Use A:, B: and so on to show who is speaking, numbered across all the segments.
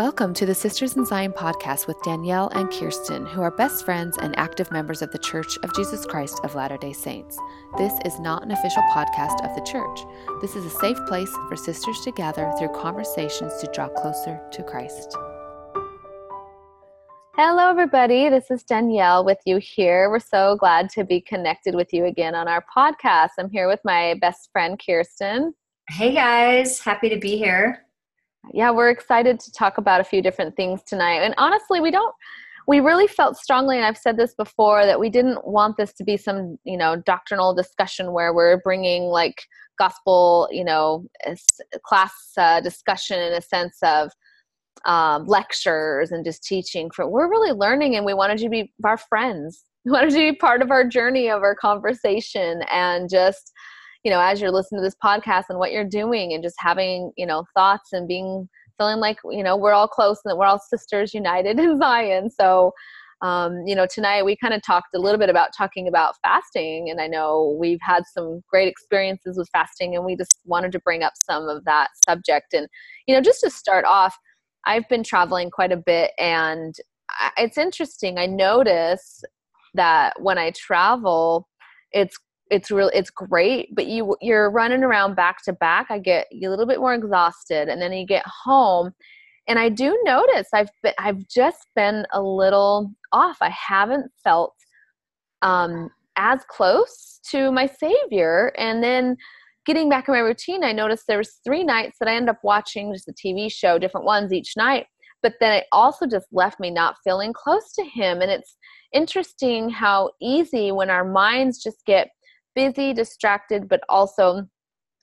A: Welcome to the Sisters in Zion podcast with Danielle and Kirsten, who are best friends and active members of the Church of Jesus Christ of Latter day Saints. This is not an official podcast of the church. This is a safe place for sisters to gather through conversations to draw closer to Christ. Hello, everybody. This is Danielle with you here. We're so glad to be connected with you again on our podcast. I'm here with my best friend, Kirsten.
B: Hey, guys. Happy to be here
A: yeah, we're excited to talk about a few different things tonight. And honestly, we don't we really felt strongly and I've said this before that we didn't want this to be some, you know, doctrinal discussion where we're bringing like gospel, you know, class uh, discussion in a sense of um, lectures and just teaching for we're really learning and we wanted to be our friends we wanted you to be part of our journey of our conversation and just you know as you're listening to this podcast and what you're doing and just having you know thoughts and being feeling like you know we're all close and that we're all sisters united in zion so um, you know tonight we kind of talked a little bit about talking about fasting and i know we've had some great experiences with fasting and we just wanted to bring up some of that subject. And you know just to start off i've been traveling quite a bit and it's interesting. I notice that when i travel it's it's really it's great but you you're running around back to back. I get a little bit more exhausted and then you get home and i do notice i've been i've just been a little off. I haven't felt um as close to my savior and then getting back in my routine i noticed there was three nights that i ended up watching just a tv show different ones each night but then it also just left me not feeling close to him and it's interesting how easy when our minds just get busy, distracted, but also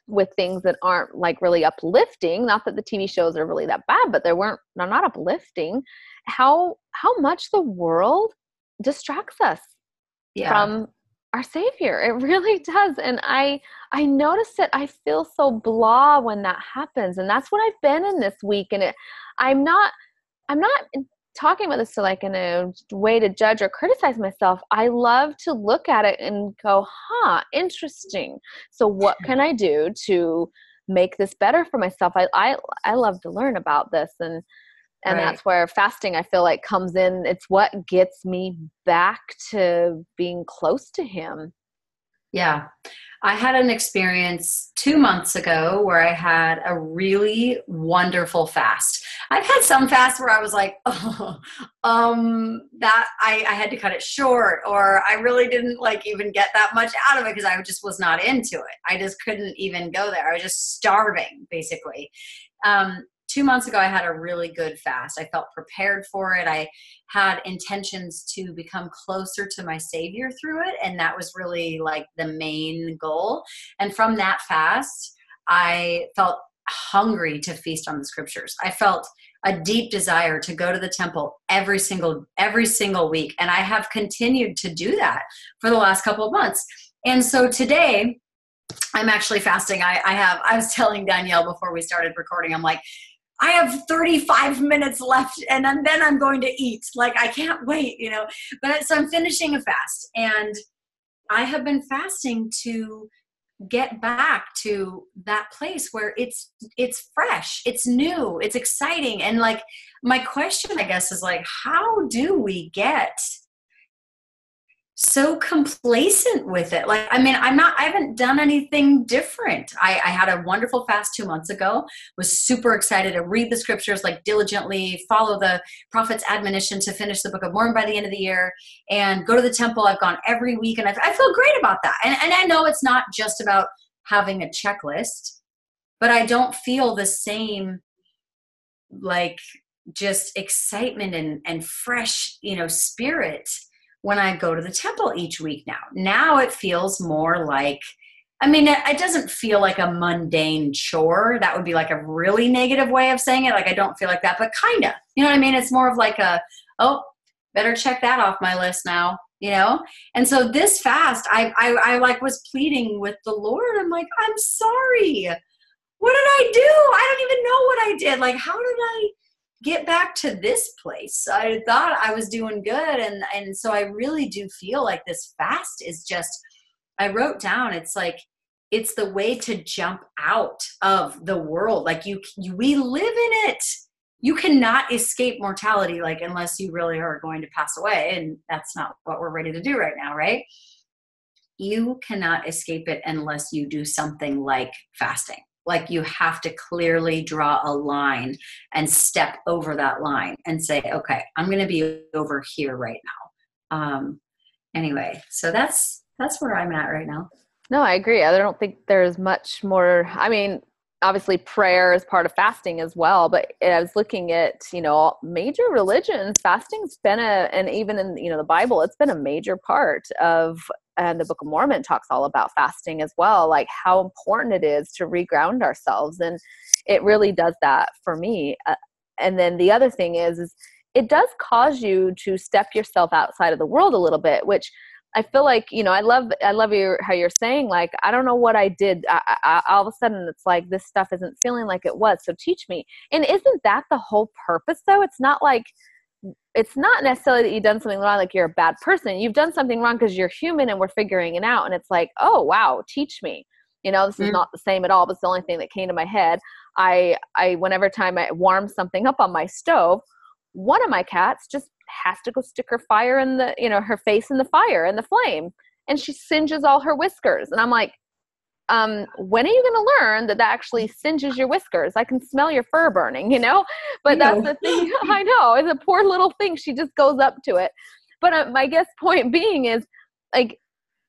A: with things that aren't like really uplifting. Not that the TV shows are really that bad, but they weren't they're not uplifting. How how much the world distracts us yeah. from our savior it really does and i i notice it i feel so blah when that happens and that's what i've been in this week and it i'm not i'm not talking about this to like in a way to judge or criticize myself i love to look at it and go huh interesting. So what can i do to make this better for myself? I i, I love to learn about this and and right. that's where fasting i feel like comes in. It's what gets me back to being close to him
B: yeah I had an experience two months ago where I had a really wonderful fast. I've had some fasts where I was like, oh, um, that I, I had to cut it short, or I really didn't like even get that much out of it because I just was not into it. I just couldn't even go there. I was just starving, basically. Um, two months ago, I had a really good fast. I felt prepared for it. I had intentions to become closer to my Savior through it. And that was really like the main goal. And from that fast, I felt hungry to feast on the scriptures. I felt a deep desire to go to the temple every single every single week and I have continued to do that for the last couple of months. And so today I'm actually fasting. I, I have I was telling Danielle before we started recording, I'm like, I have 35 minutes left and then I'm going to eat. Like I can't wait, you know. But so I'm finishing a fast and I have been fasting to get back to that place where it's it's fresh, it's new, it's exciting and like my question I guess is like how do we get so complacent with it. Like, I mean, I'm not, I haven't done anything different. I, I, had a wonderful fast two months ago, was super excited to read the scriptures like diligently, follow the prophet's admonition to finish the book of Mormon by the end of the year, and go to the temple. I've gone every week, and I, I feel great about that. And, and I know it's not just about having a checklist, but I don't feel the same, like, just excitement and, and fresh, you know, spirit when I go to the temple each week now. Now it feels more like, I mean, it, it, doesn't feel like a mundane chore. That would be like a really negative way of saying it. Like, I don't feel like that, but kind of. You know what I mean? It's more of like a, oh, better check that off my list now you know and so this fast I, I i like was pleading with the lord i'm like i'm sorry what did i do i don't even know what i did like how did i get back to this place. I thought I was doing good and and so I really do feel like this fast is just I wrote down it's like it's the way to jump out of the world. Like you, you we live in it. You cannot escape mortality like unless you really are going to pass away and that's not what we're ready to do right now right? You cannot escape it unless you do something like fasting like you have to clearly draw a line and step over that line and say okay i'm going to be over here right now. Um anyway so that's that's where i'm at right now.
A: No i agree. I don't think there's much more i mean obviously prayer is part of fasting as well but i was looking at you know major religions fasting's been a and even in you know the bible it's been a major part of and the book of mormon talks all about fasting as well like how important it is to reground ourselves and it really does that for me. Uh, and then the other thing is is it does cause you to step yourself outside of the world a little bit which I feel like you know I love I love your how you're saying like I don't know what I did. I, I, all of a sudden it's like this stuff isn't feeling like it was. So teach me. And isn't that the whole purpose though? It's not like it's not necessarily that you've done something wrong like you're a bad person. You've done something wrong because you're human and we're figuring it out and it's like oh wow teach me. You know this is mm. not the same at all. But it's the only thing that came to my head. I I whenever time I warm something up on my stove one of my cats just has to go stick her fire in the you know her face in the fire and the flame and she singes all her whiskers and i'm like um, when are you going to learn that that actually singes your whiskers? I can smell your fur burning, you know? But that's the thing. I know. It's a poor little thing. She just goes up to it. But uh, my guess point being is like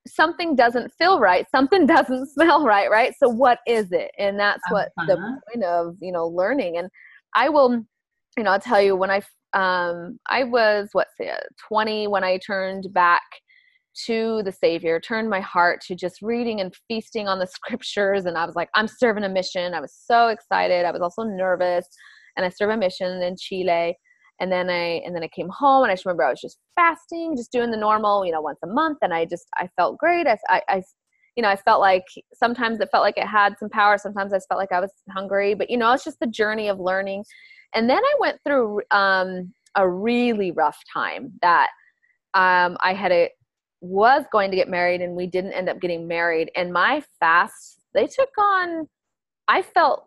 A: something doesn't feel right. Something doesn't smell right, right? So what is it? And that's what uh-huh. the point of, you know, learning. And I will, you know, I'll tell you when I um, I was what's say 20 when I turned back to the Savior, turned my heart to just reading and feasting on the scriptures, and I was like, I'm serving a mission. I was so excited. I was also nervous, and I served a mission in Chile. And then I and then I came home, and I just remember I was just fasting, just doing the normal, you know, once a month, and I just I felt great. I, I, I you know, I felt like sometimes it felt like it had some power. Sometimes I felt like I was hungry, but you know, it's just the journey of learning and then I went through um, a really rough time that um, I had a was going to get married and we didn't end up getting married. And my fasts they took on. I felt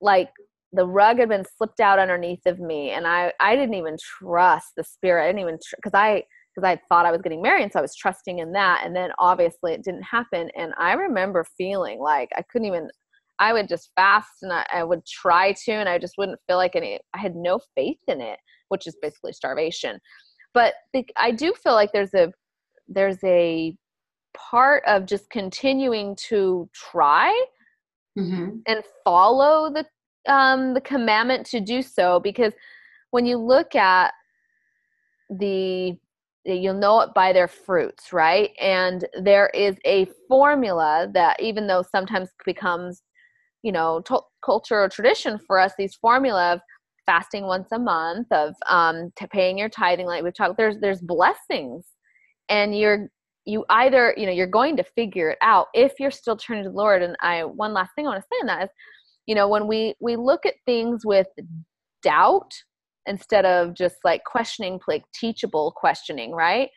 A: like the rug had been slipped out underneath of me, and I I didn't even trust the spirit. I didn't even because tr- I because I thought I was getting married, and so I was trusting in that. And then obviously it didn't happen, and I remember feeling like I couldn't even I would just fast and I, I, would try to, and I just wouldn't feel like any, I had no faith in it, which is basically starvation. But I do feel like there's a, there's a part of just continuing to try mm-hmm. and follow the, um, the commandment to do so because when you look at the you'll know it by their fruits right and there is a formula that even though sometimes becomes you know to- culture or tradition for us these formula of fasting once a month of um paying your tithing like we've talked there's there's blessings and you're you either you know you're going to figure it out if you're still turning to the lord. And i one last thing i want to say on that is you know when we we look at things with doubt instead of just like questioning like teachable questioning right?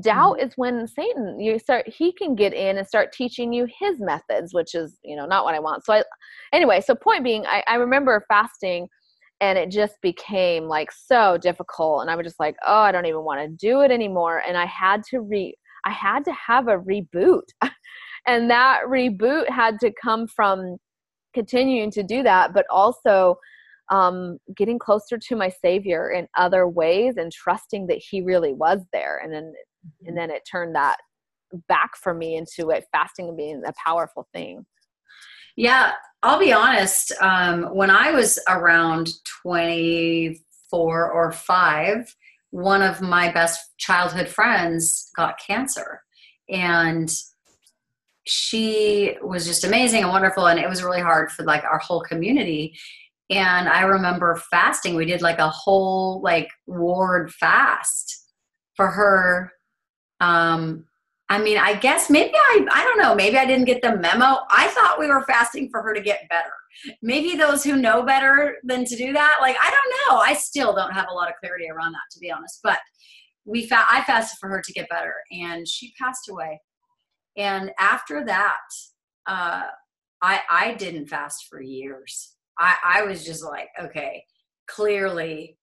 A: Doubt mm-hmm. is when satan you start he can get in and start teaching you his methods which is you know not what i want. So i anyway so point being i, I remember fasting and it just became like so difficult and i was just like oh i don't even want to do it anymore and i had to re i had to have a reboot and that reboot had to come from continuing to do that but also um, getting closer to my savior in other ways and trusting that he really was there and then and then it turned that back for me into it fasting being a powerful thing
B: yeah i'll be honest um, when i was around 24 or 5 one of my best childhood friends got cancer. And she was just amazing and wonderful and it was really hard for like our whole community. And i remember fasting. We did like a whole like ward fast for her um, I mean, I guess maybe I, I don't know, maybe I didn't get the memo. I thought we were fasting for her to get better. Maybe those who know better than to do that, like, I don't know. I still don't have a lot of clarity around that, to be honest. But we fa- I fasted for her to get better, and she passed away. And after that, uh, I, I didn't fast for years. I, I was just like, okay, clearly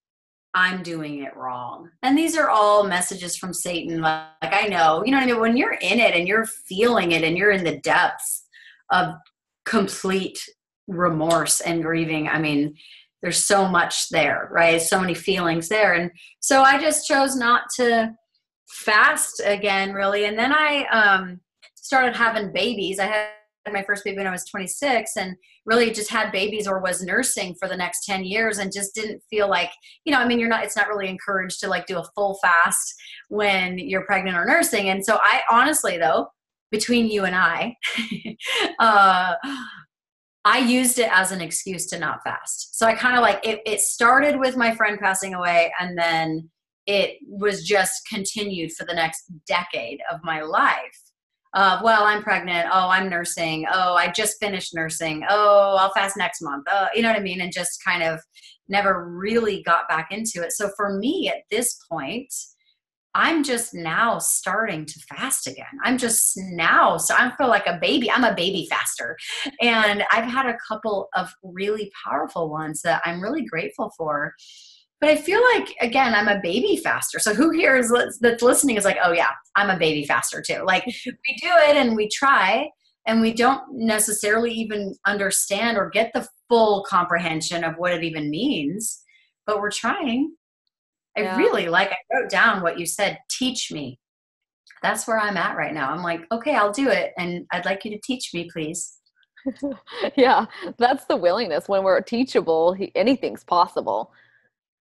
B: I'm doing it wrong. And these are all messages from Satan. Like, I know, you know what I mean? When you're in it and you're feeling it and you're in the depths of complete remorse and grieving, I mean, there's so much there, right? So many feelings there. And so I just chose not to fast again, really. And then I um, started having babies. I had my first baby when I was 26 and really just had babies or was nursing for the next 10 years and just didn't feel like, you know, I mean, you're not, it's not really encouraged to like do a full fast when you're pregnant or nursing. And so I honestly, though, between you and I, uh, I used it as an excuse to not fast. So I kind of like it, it started with my friend passing away and then it was just continued for the next decade of my life well, I'm pregnant. Oh, I'm nursing. Oh, I just finished nursing. Oh, I'll fast next month. Oh, you know what I mean? And just kind of never really got back into it. So for me at this point, I'm just now starting to fast again. I'm just now, so I feel like a baby. I'm a baby faster. And I've had a couple of really powerful ones that I'm really grateful for but I feel like again, I'm a baby faster. So who here is that's listening is like, oh yeah, I'm a baby faster too. Like we do it and we try, and we don't necessarily even understand or get the full comprehension of what it even means, but we're trying. I yeah. really like. I wrote down what you said. Teach me. That's where I'm at right now. I'm like, okay, I'll do it, and I'd like you to teach me, please.
A: yeah, that's the willingness. When we're teachable, anything's possible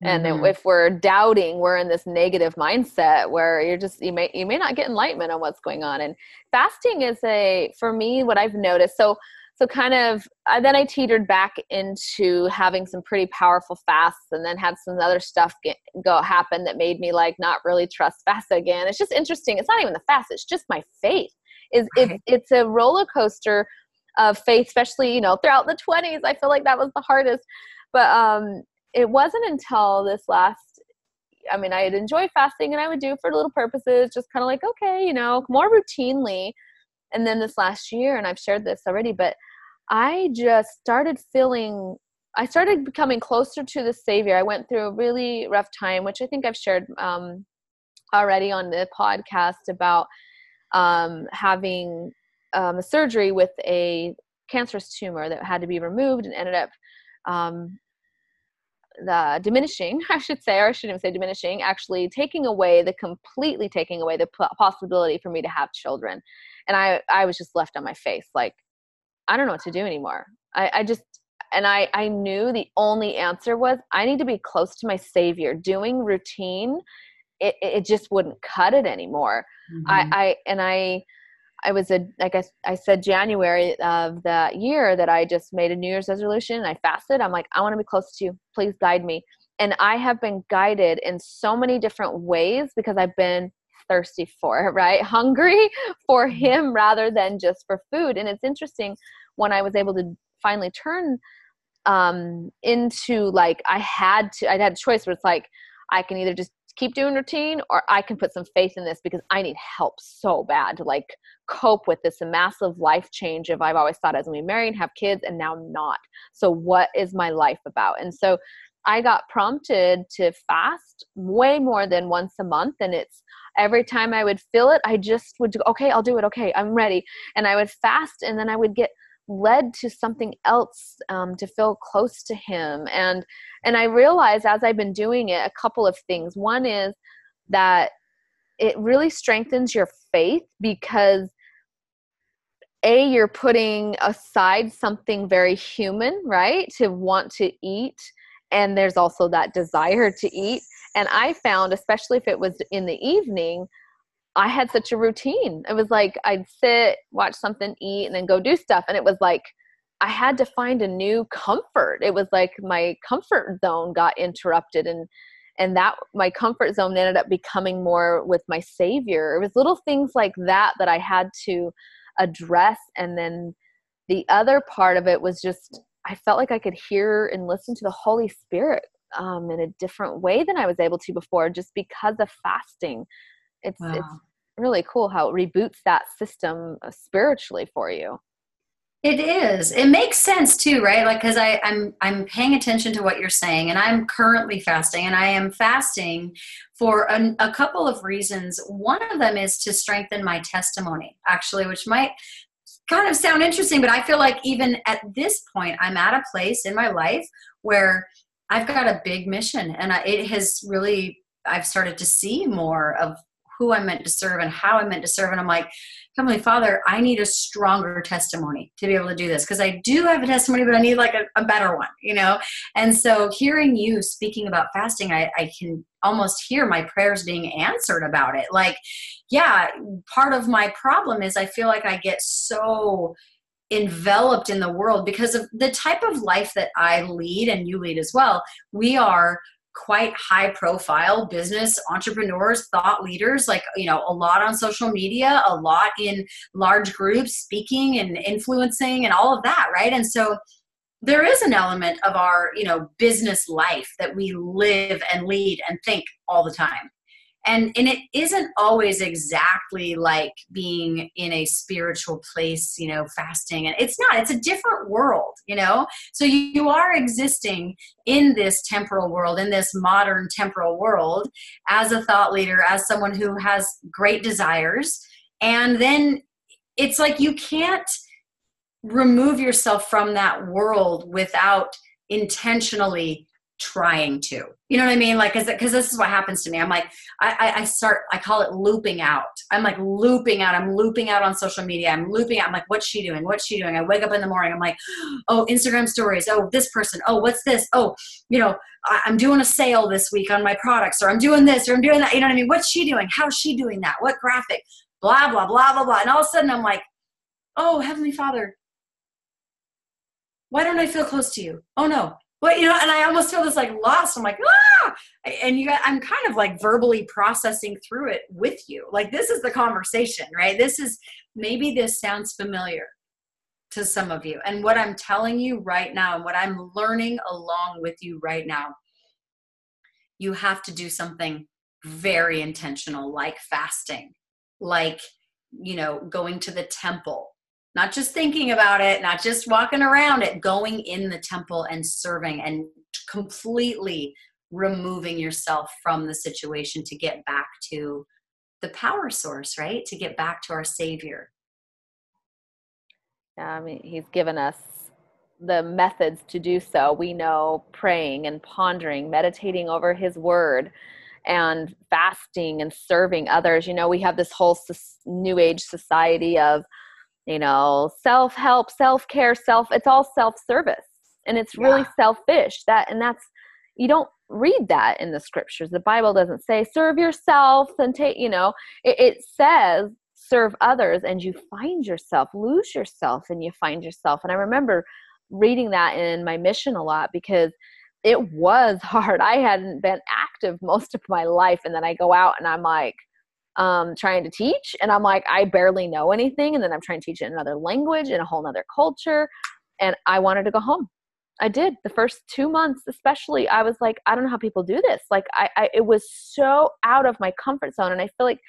A: and mm-hmm. if we're doubting we're in this negative mindset where you're just you may you may not get enlightenment on what's going on. And fasting is a for me what i've noticed so so kind of uh, then i teetered back into having some pretty powerful fasts and then had some other stuff get, go happen that made me like not really trust fast again. It's just interesting. It's not even the fast it's just my faith. Is right. it's, it's a roller coaster of faith especially you know throughout the 20s i feel like that was the hardest. But um it wasn't until this last I mean, I had enjoyed fasting and I would do it for little purposes, just kind of like, okay, you know, more routinely. And then this last year, and I've shared this already, but I just started feeling, I started becoming closer to the Savior. I went through a really rough time, which I think I've shared um, already on the podcast about um, having um, a surgery with a cancerous tumor that had to be removed and ended up um, the diminishing, I should say, or I shouldn't say diminishing, actually taking away the completely taking away the possibility for me to have children. And I, I was just left on my face, like, I don't know what to do anymore. I, I just, and I, I knew the only answer was I need to be close to my savior. Doing routine, it, it just wouldn't cut it anymore. Mm-hmm. I, I, and I, I was a like I, I said January of that year that I just made a New Year's resolution and I fasted. I'm like, I want to be close to you. Please guide me. And I have been guided in so many different ways because I've been thirsty for it, right? Hungry for mm-hmm. him rather than just for food. And it's interesting when I was able to finally turn um into like I had to I had a choice where it's like I can either just keep doing routine or I can put some faith in this because I need help so bad to like cope with this massive life change of I've always thought I was gonna be married and have kids and now not. So what is my life about? And so I got prompted to fast way more than once a month and it's every time I would feel it, I just would go, okay, I'll do it. Okay, I'm ready. And I would fast and then I would get led to something else um, to feel close to him. And and i realized as i've been doing it a couple of things. One is that it really strengthens your faith because a you're putting aside something very human right to want to eat and there's also that desire to eat. And i found especially if it was in the evening I had such a routine. It was like I'd sit, watch something, eat, and then go do stuff. And it was like I had to find a new comfort. It was like my comfort zone got interrupted and and that my comfort zone ended up becoming more with my savior. It was little things like that that I had to address and then the other part of it was just I felt like I could hear and listen to the Holy Spirit um, in a different way than I was able to before just because of fasting it's wow. it's really cool how it reboots that system uh, spiritually for you
B: It is. It makes sense too, right? Like because I'm I'm paying attention to what you're saying, and I'm currently fasting, and I am fasting for a, a couple of reasons. One of them is to strengthen my testimony, actually, which might kind of sound interesting, but I feel like even at this point, I'm at a place in my life where I've got a big mission, and I, it has really I've started to see more of who I'm meant to serve and how I'm meant to serve. And I'm like, Heavenly Father, I need a stronger testimony to be able to do this because I do have a testimony, but I need like a, a, better one, you know? And so hearing you speaking about fasting, I, I can almost hear my prayers being answered about it. Like, yeah, part of my problem is I feel like I get so enveloped in the world because of the type of life that I lead and you lead as well. We are quite high profile business entrepreneurs thought leaders like you know a lot on social media a lot in large groups speaking and influencing and all of that right? And so there is an element of our you know business life that we live and lead and think all the time. And and it isn't always exactly like being in a spiritual place you know fasting. And it's not it's a different world you know? So you, you are existing in this temporal world in this modern temporal world as a thought leader as someone who has great desires. And then it's like you can't remove yourself from that world without intentionally trying to. You know what i mean? Like is it because this is what happens to me. I'm like I, I start i call it looping out. I'm like looping out. I'm looping out on social media. I'm looping out. I'm like what's she doing? What's she doing? I wake up in the morning. I'm like oh instagram stories. Oh this person. Oh what's this? Oh you know I, i'm doing a sale this week on my products or i'm doing this or i'm doing that. You know what i mean? What's she doing? How's she doing that? What graphic? Blah blah blah blah blah. And all of a sudden i'm like oh heavenly father why don't i feel close to you? Oh no but you know, and I almost feel this like lost. I'm like, ah, and you got, I'm kind of like verbally processing through it with you. Like this is the conversation, right? This is maybe this sounds familiar to some of you. And what I'm telling you right now, and what I'm learning along with you right now, you have to do something very intentional, like fasting, like, you know, going to the temple, not just thinking about it, not just walking around it, going in the temple and serving and completely removing yourself from the situation to get back to the power source, right? To get back to our Savior.
A: Yeah, I mean, He's given us the methods to do so. We know praying and pondering, meditating over His Word, and fasting and serving others. You know, we have this whole new age society of you know self-help self-care self it's all self-service. And it's really yeah. selfish. That and that's you don't read that in the scriptures. The bible doesn't say serve yourself and take you know. It, it says serve others and you find yourself. Lose yourself and you find yourself. And i remember reading that in my mission a lot because it was hard. I hadn't been active most of my life. And then i go out and i'm like um, trying to teach and i'm like i barely know anything and then i'm trying to teach it in another language in a whole nother culture and i wanted to go home. I did. The first two months especially i was like i don't know how people do this. Like I, I it was so out of my comfort zone and i feel like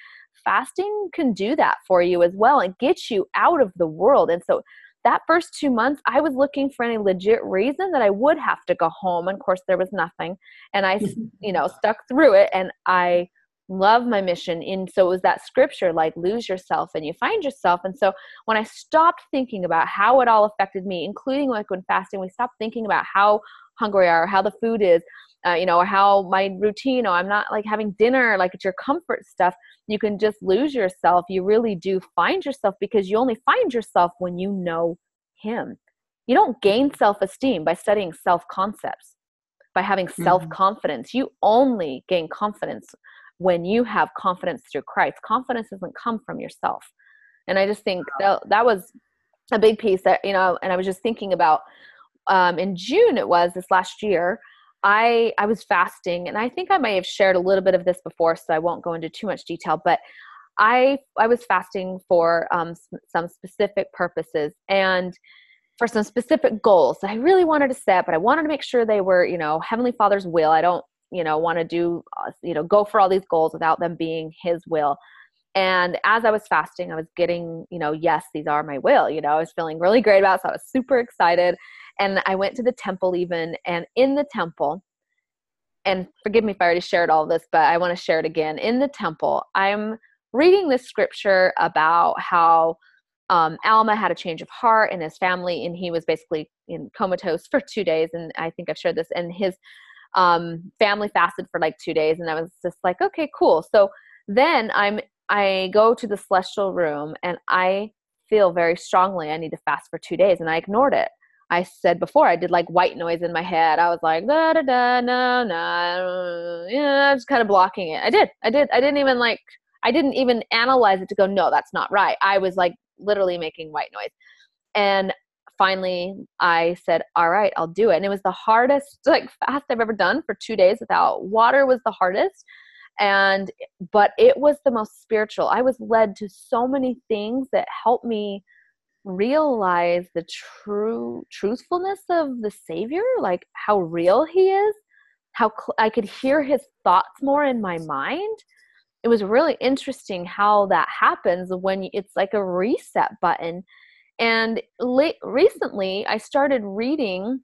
A: fasting can do that for you as well and get you out of the world. And so that first two months i was looking for any legit reason that i would have to go home and of course there was nothing and i you know stuck through it and i love my mission. And so it was that scripture like lose yourself and you find yourself. And so when i stopped thinking about how it all affected me including like when fasting we stopped thinking about how hungry we are how the food is uh, you know or how my routine or i'm not like having dinner like it's your comfort stuff. You can just lose yourself. You really do find yourself because you only find yourself when you know him. You don't gain self-esteem by studying self-concepts. By having mm-hmm. self-confidence. You only gain confidence when you have confidence through Christ. Confidence doesn't come from yourself. And I just think that that was a big piece that, you know, and I was just thinking about um, in June, it was this last year. I I was fasting, and I think I may have shared a little bit of this before, so I won't go into too much detail. But I I was fasting for um, some specific purposes and for some specific goals that I really wanted to set, but I wanted to make sure they were, you know, Heavenly Father's will. I don't you know want to do uh, you know go for all these goals without them being his will And as I was fasting, I was getting, you know, yes, these are my will. You know, I was feeling really great about it. So I was super excited. And I went to the temple even. And in the temple, and forgive me if I already shared all this, but I want to share it again. In the temple, I'm reading this scripture about how um, Alma had a change of heart in his family, and he was basically in comatose for two days. And I think I've shared this. And his um, family fasted for like two days, and I was just like, okay, cool. So then I'm I go to the celestial room, and I feel very strongly I need to fast for two days, and I ignored it. I said before, I did like white noise in my head. I was like, da da da, no, no, yeah, was kind of blocking it. I did, I did, I didn't even like, I didn't even analyze it to go, no, that's not right. I was like literally making white noise. And finally, I said, all right, I'll do it. And it was the hardest like fast I've ever done for two days without water was the hardest. And, but it was the most spiritual. I was led to so many things that helped me realize the true truthfulness of the savior like how real he is how cl- i could hear his thoughts more in my mind it was really interesting how that happens when it's like a reset button and late, recently i started reading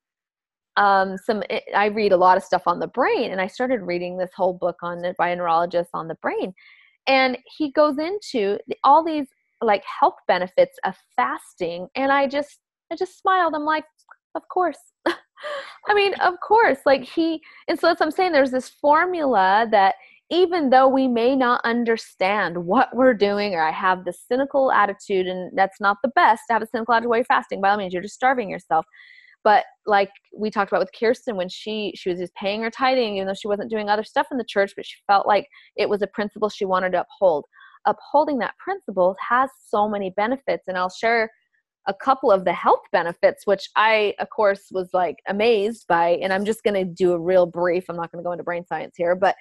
A: um, some eh, i read a lot of stuff on the brain and i started reading this whole book on by a neurologist on the brain. And he goes into all these like health benefits of fasting and i just i just smiled. I'm like of course. I mean of course. Like he and so that's what i'm saying there's this formula that even though we may not understand what we're doing or i have this cynical attitude and that's not the best to have a cynical attitude while you're fasting by all means you're just starving yourself. But like we talked about with kirsten when she she was just paying her tithing even though she wasn't doing other stuff in the church but she felt like it was a principle she wanted to uphold. Upholding that principle has so many benefits and i'll share a couple of the health benefits which i of course was like amazed by and i'm just going to do a real brief i'm not going to go into brain science here but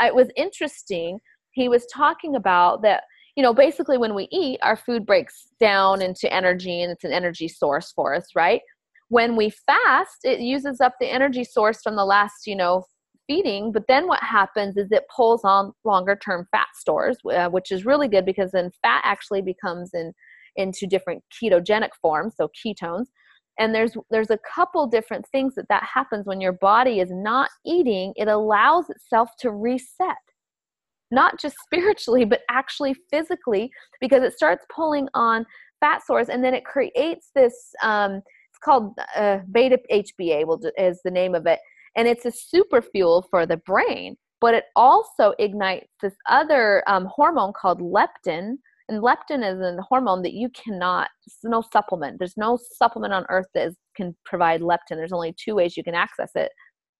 A: it was interesting he was talking about that you know basically when we eat our food breaks down into energy and it's an energy source for us right when we fast it uses up the energy source from the last you know feeding. But then what happens is it pulls on longer term fat stores, uh, which is really good because then fat actually becomes in into different ketogenic forms, so ketones. And there's there's a couple different things that that happens when your body is not eating. It allows itself to reset, not just spiritually, but actually physically, because it starts pulling on fat stores, and then it creates this. Um, it's called uh, beta HBA, will is the name of it and it's a super fuel for the brain but it also ignites this other um, hormone called leptin and leptin is a hormone that you cannot there's no supplement there's no supplement on earth that is, can provide leptin there's only two ways you can access it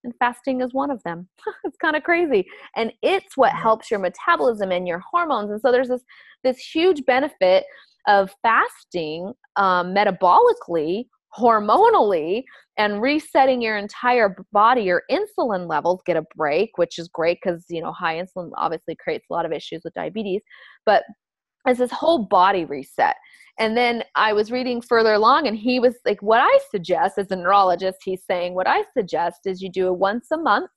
A: and fasting is one of them. It's kind of crazy and it's what helps your metabolism and your hormones and so there's this this huge benefit of fasting um, metabolically hormonally and resetting your entire body your insulin levels get a break which is great because you know high insulin obviously creates a lot of issues with diabetes but it's this whole body reset. And then i was reading further along and he was like what i suggest as a neurologist he's saying what i suggest is you do it once a month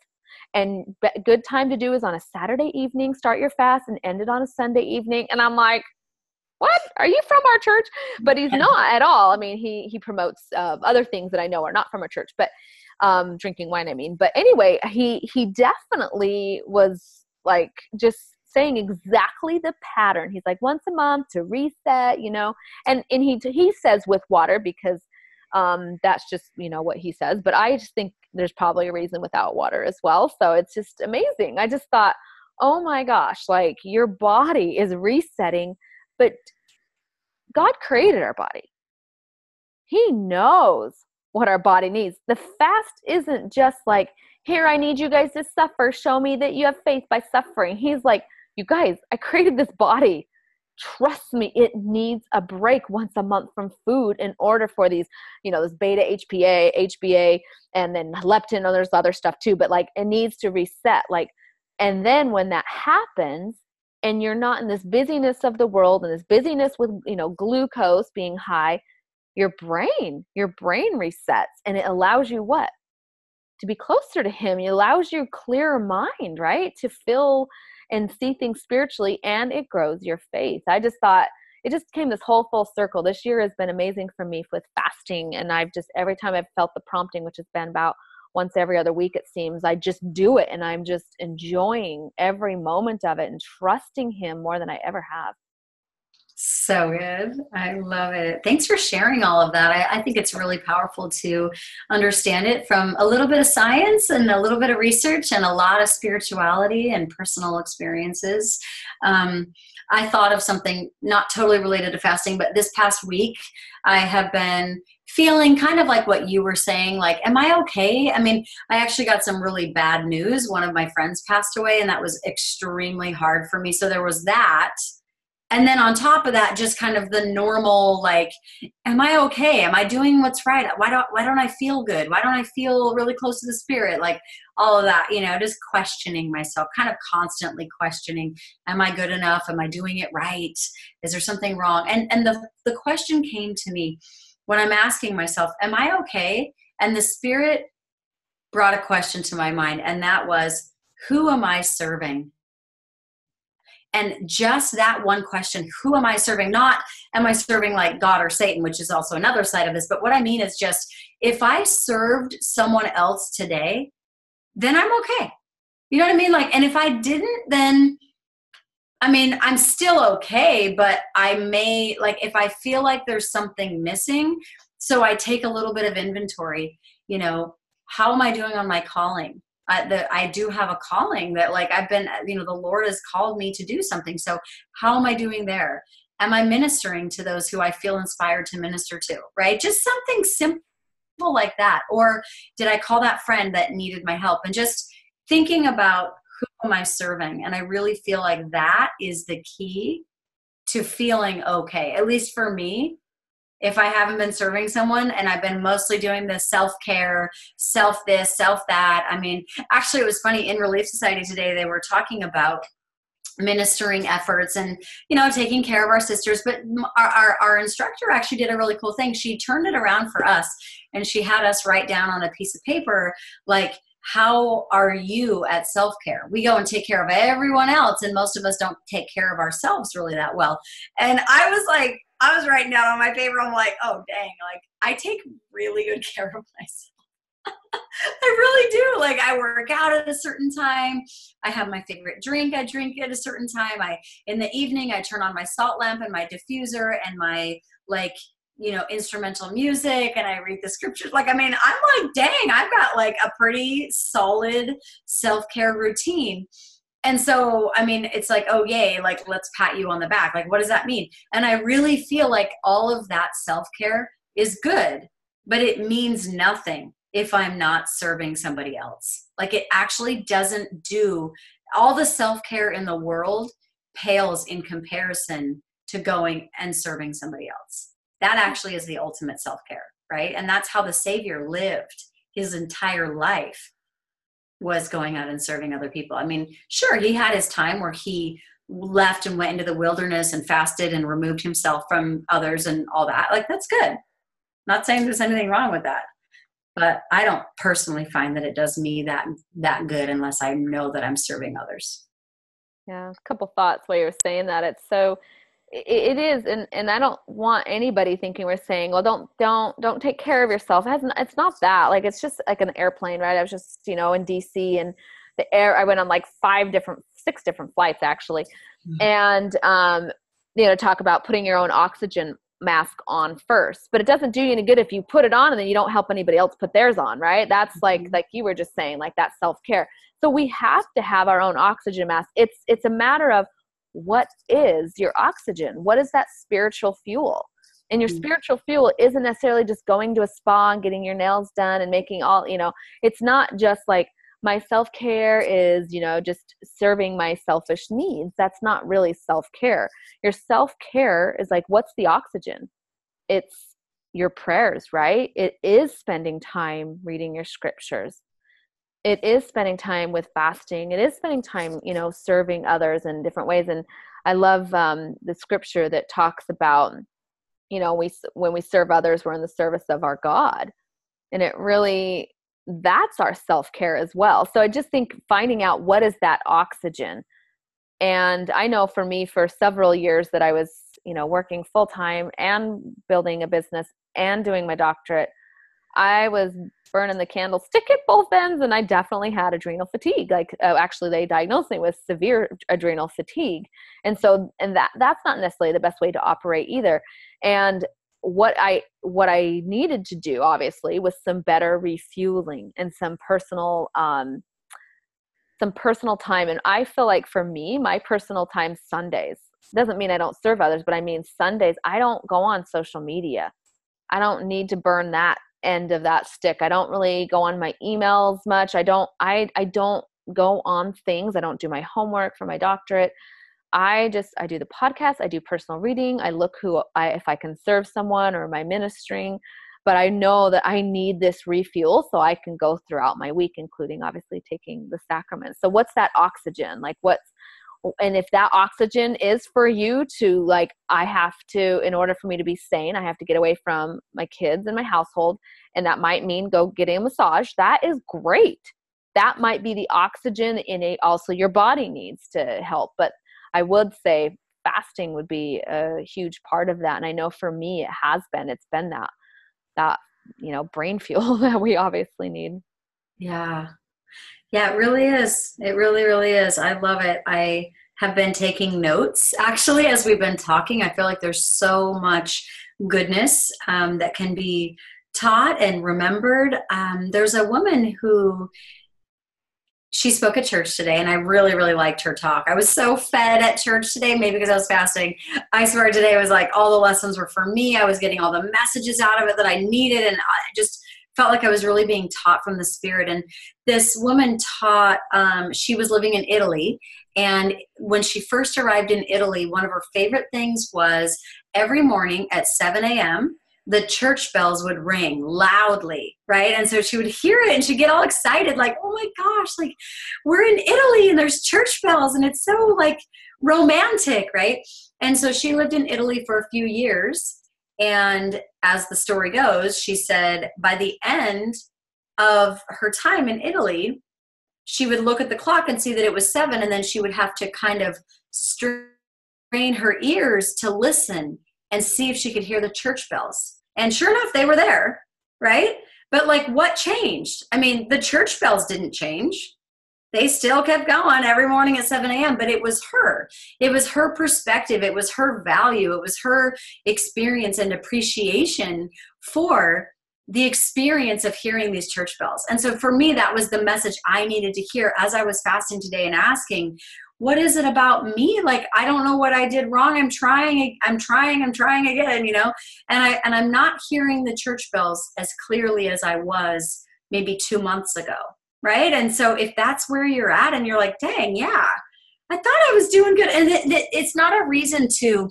A: and good time to do is on a saturday evening start your fast and end it on a sunday evening. And i'm like what? Are you from our church? But he's not at all. I mean he he promotes uh, other things that i know are not from our church but um drinking wine i mean. But anyway he he definitely was like just saying exactly the pattern he's like once a month to reset you know and and he he says with water because um that's just you know what he says but i just think there's probably a reason without water as well so it's just amazing i just thought oh my gosh like your body is resetting but God created our body. He knows what our body needs. The fast isn't just like, here, I need you guys to suffer. Show me that you have faith by suffering. He's like, you guys, I created this body. Trust me, it needs a break once a month from food in order for these, you know, this beta HPA, HBA, and then leptin, and there's other stuff too, but like it needs to reset. Like, and then when that happens, and you're not in this busyness of the world and this busyness with you know glucose being high your brain your brain resets and it allows you what to be closer to him it allows you clearer mind right to feel and see things spiritually and it grows your faith. I just thought it just came this whole full circle. This year has been amazing for me with fasting and i've just every time i've felt the prompting which has been about once every other week it seems i just do it and i'm just enjoying every moment of it and trusting him more than i ever have
B: so good. I love it. Thanks for sharing all of that. I, I, think it's really powerful to understand it from a little bit of science and a little bit of research and a lot of spirituality and personal experiences. Um, I thought of something not totally related to fasting, but this past week I have been feeling kind of like what you were saying like am i okay i mean i actually got some really bad news one of my friends passed away and that was extremely hard for me so there was that and then on top of that just kind of the normal like am i okay? Am i doing what's right? Why don't why don't i feel good? Why don't i feel really close to the spirit? Like all of that you know just questioning myself kind of constantly questioning am i good enough? Am i doing it right? Is there something wrong? And and the the question came to me when i'm asking myself am i okay? And the spirit brought a question to my mind and that was who am i serving and just that one question who am I serving? Not am I serving like God or Satan, which is also another side of this, but what I mean is just if I served someone else today, then I'm okay. You know what I mean? Like, and if I didn't, then I mean, I'm still okay, but I may, like, if I feel like there's something missing, so I take a little bit of inventory, you know, how am I doing on my calling? That I do have a calling that like I've been, you know, the Lord has called me to do something. So how am I doing there? Am I ministering to those who I feel inspired to minister to? Right? Just something simple like that. Or did I call that friend that needed my help? And just thinking about who am I serving? And I really feel like that is the key to feeling okay, at least for me, if I haven't been serving someone and I've been mostly doing the self care, self this, self that. I mean, actually, it was funny in Relief Society today, they were talking about ministering efforts and you know taking care of our sisters but our, our, our, instructor actually did a really cool thing she turned it around for us and she had us write down on a piece of paper like how are you at self-care we go and take care of everyone else and most of us don't take care of ourselves really that well and i was like I was writing down on my paper. I'm like, oh dang, like I take really good care of myself. I really do. Like I work out at a certain time. I have my favorite drink. I drink at a certain time. I in the evening I turn on my salt lamp and my diffuser and my like you know instrumental music and I read the scriptures. Like I mean, I'm like, dang, I've got like a pretty solid self care routine and so i mean it's like oh yay like let's pat you on the back. Like what does that mean? And i really feel like all of that self-care is good but it means nothing if i'm not serving somebody else. Like it actually doesn't do all the self-care in the world pales in comparison to going and serving somebody else. That actually is the ultimate self-care right? And that's how the savior lived his entire life was going out and serving other people. I mean, sure, he had his time where he left and went into the wilderness and fasted and removed himself from others and all that. Like, that's good. Not saying there's anything wrong with that. But I don't personally find that it does me that that good unless I know that I'm serving others.
A: Yeah, a couple thoughts while you're saying that. It's so it is and and i don't want anybody thinking we're saying well don't don't don't take care of yourself. It has, it's not that like it's just like an airplane right? I was just you know in dc and the air i went on like five different six different flights actually. Mm-hmm. and um you know talk about putting your own oxygen mask on first but it doesn't do you any good if you put it on and then you don't help anybody else put theirs on right? That's like mm-hmm. like you were just saying like that self-care. So we have to have our own oxygen mask. It's it's a matter of what is your oxygen? What is that spiritual fuel? And your mm-hmm. spiritual fuel isn't necessarily just going to a spa and getting your nails done and making all, you know, it's not just like my self care is, you know, just serving my selfish needs. That's not really self care. Your self care is like, what's the oxygen? It's your prayers, right? It is spending time reading your scriptures it is spending time with fasting. It is spending time you know serving others in different ways. And i love um, the scripture that talks about you know we when we serve others we're in the service of our god. And it really that's our self-care as well. So i just think finding out what is that oxygen. And i know for me for several years that i was you know working full time and building a business and doing my doctorate i was burning the candlestick at both ends and i definitely had adrenal fatigue. Like uh, actually they diagnosed me with severe adrenal fatigue. And so and that that's not necessarily the best way to operate either. And what i what i needed to do obviously was some better refueling and some personal um some personal time. And i feel like for me my personal time sundays doesn't mean i don't serve others but i mean sundays i don't go on social media. I don't need to burn that end of that stick. I don't really go on my emails much. I don't i i don't go on things. I don't do my homework for my doctorate. I just i do the podcast. I do personal reading. I look who i if i can serve someone or my ministering? But I know that I need this refuel so I can go throughout my week, including obviously taking the sacraments. So, what's that oxygen? Like, what's and if that oxygen is for you to like i have to in order for me to be sane i have to get away from my kids and my household and that might mean go getting a massage that is great. That might be the oxygen in it also your body needs to help but i would say fasting would be a huge part of that and i know for me it has been it's been that that you know brain fuel that we obviously need.
B: Yeah yeah it really is it really really is i love it i have been taking notes actually as we've been talking i feel like there's so much goodness um, that can be taught and remembered um, there's a woman who she spoke at church today and I really, really liked her talk. I was so fed at church today, maybe because I was fasting. I swear today was like all the lessons were for me. I was getting all the messages out of it that I needed and I just felt like I was really being taught from the spirit. And this woman taught, um, she was living in Italy. And when she first arrived in Italy, one of her favorite things was every morning at 7 a.m., the church bells would ring loudly, right? And so she would hear it and she'd get all excited, like, oh my gosh, like we're in Italy and there's church bells and it's so like romantic, right? And so she lived in Italy for a few years. And as the story goes, she said by the end of her time in Italy, she would look at the clock and see that it was seven, and then she would have to kind of strain her ears to listen and see if she could hear the church bells. And sure enough, they were there, right? But like, what changed? I mean, the church bells didn't change. They still kept going every morning at 7 a.m., but it was her. It was her perspective. It was her value. It was her experience and appreciation for the experience of hearing these church bells. And so for me, that was the message I needed to hear as I was fasting today and asking, what is it about me like i don't know what i did wrong i'm trying i'm trying i'm trying again you know and i and i'm not hearing the church bells as clearly as i was maybe 2 months ago right and so if that's where you're at and you're like dang yeah i thought i was doing good and it, it, it's not a reason to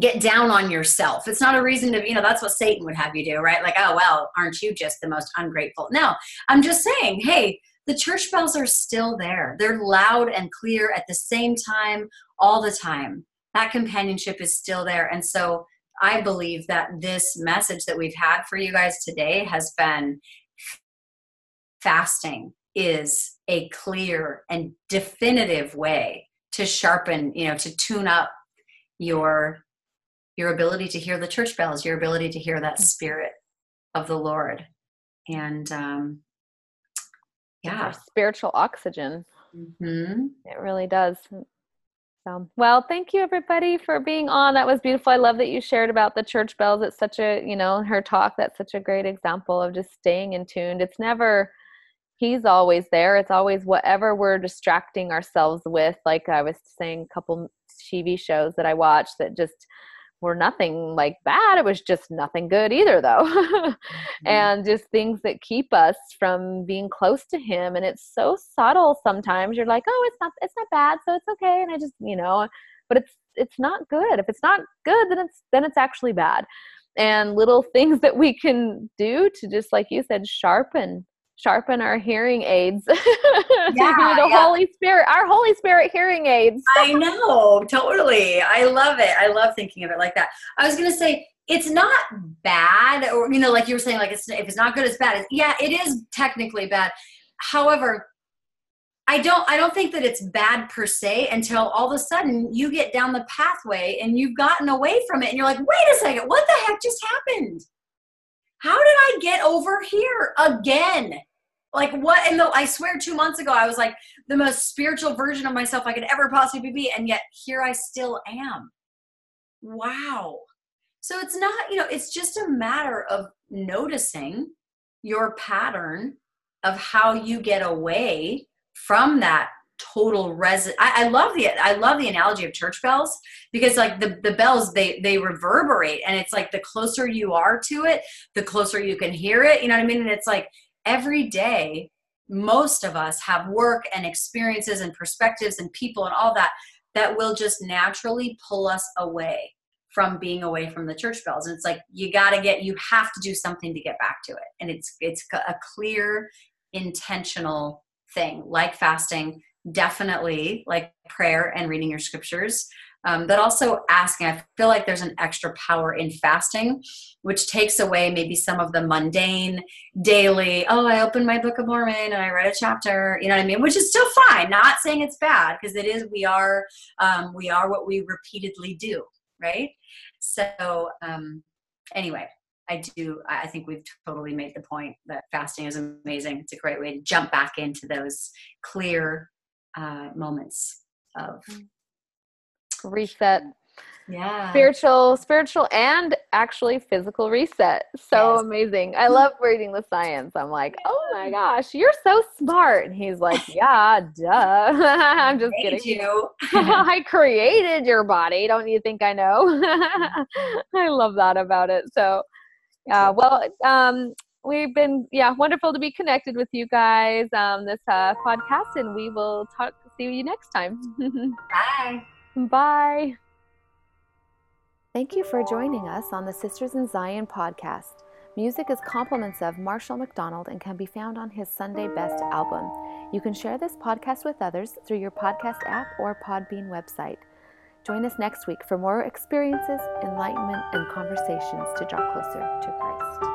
B: get down on yourself. It's not a reason to, you know, that's what Satan would have you do, right? Like, oh, well, aren't you just the most ungrateful? No, I'm just saying, hey, the church bells are still there. They're loud and clear at the same time, all the time. That companionship is still there. And so I believe that this message that we've had for you guys today has been fasting is a clear and definitive way to sharpen, you know, to tune up your your ability to hear the church bells, your ability to hear that spirit of the Lord. And um, yeah.
A: Spiritual oxygen.
B: Mm-hmm.
A: it really does. So well thank you everybody for being on. That was beautiful. I love that you shared about the church bells. It's such a you know her talk that's such a great example of just staying in tuned. It's never he's always there it's always whatever we're distracting ourselves with like i was saying a couple tv shows that i watched that just were nothing like bad. It was just nothing good either, though. mm-hmm. And just things that keep us from being close to Him. And it's so subtle sometimes. You're like, oh, it's not, it's not bad, so it's okay. And I just, you know, but it's, it's not good. If it's not good, then it's, then it's actually bad. And little things that we can do to just, like you said, sharpen sharpen our hearing aids. Yeah, the yeah. holy spirit our holy spirit hearing aids.
B: I know totally. I love it. I love thinking of it like that. I was gonna say it's not bad or you know like you were saying like it's if it's not good it's bad. Yeah it is technically bad. However I don't I don't think that it's bad per se until all of a sudden you get down the pathway and you've gotten away from it and you're like, wait a second, what the heck just happened? How did I get over here again? Like what and though I swear two months ago I was like the most spiritual version of myself I could ever possibly be, and yet here I still am. Wow. So it's not, you know, it's just a matter of noticing your pattern of how you get away from that total res I, I, love the i love the analogy of church bells because like the, the bells they they reverberate and it's like the closer you are to it the closer you can hear it you know what i mean? And it's like every day most of us have work and experiences and perspectives and people and all that that will just naturally pull us away from being away from the church bells. And it's like you got to get you have to do something to get back to it. And it's it's a clear intentional thing like fasting definitely like prayer and reading your scriptures um, but also asking. I feel like there's an extra power in fasting which takes away maybe some of the mundane daily oh i opened my book of mormon and i read a chapter you know what i mean? Which is still fine not saying it's bad because it is we are um, we are what we repeatedly do right? So um, anyway I do, I think we've totally made the point that fasting is amazing. It's a great way to jump back into those clear uh, moments of
A: mm. reset.
B: Yeah.
A: Spiritual, spiritual, and actually physical reset. So yes. amazing. I love reading the science. I'm like, oh my gosh, you're so smart. And he's like, yeah, duh. I'm just kidding.
B: You.
A: I created your body. Don't you think I know? I love that about it. So yeah, well, um, we've been yeah wonderful to be connected with you guys um, this uh, podcast, and we will talk. See you next time.
B: Bye.
A: Bye. Thank you for joining us on the Sisters in Zion podcast. Music is compliments of Marshall McDonald and can be found on his Sunday Best album. You can share this podcast with others through your podcast app or Podbean website. Join us next week for more experiences, enlightenment, and conversations to draw closer to Christ.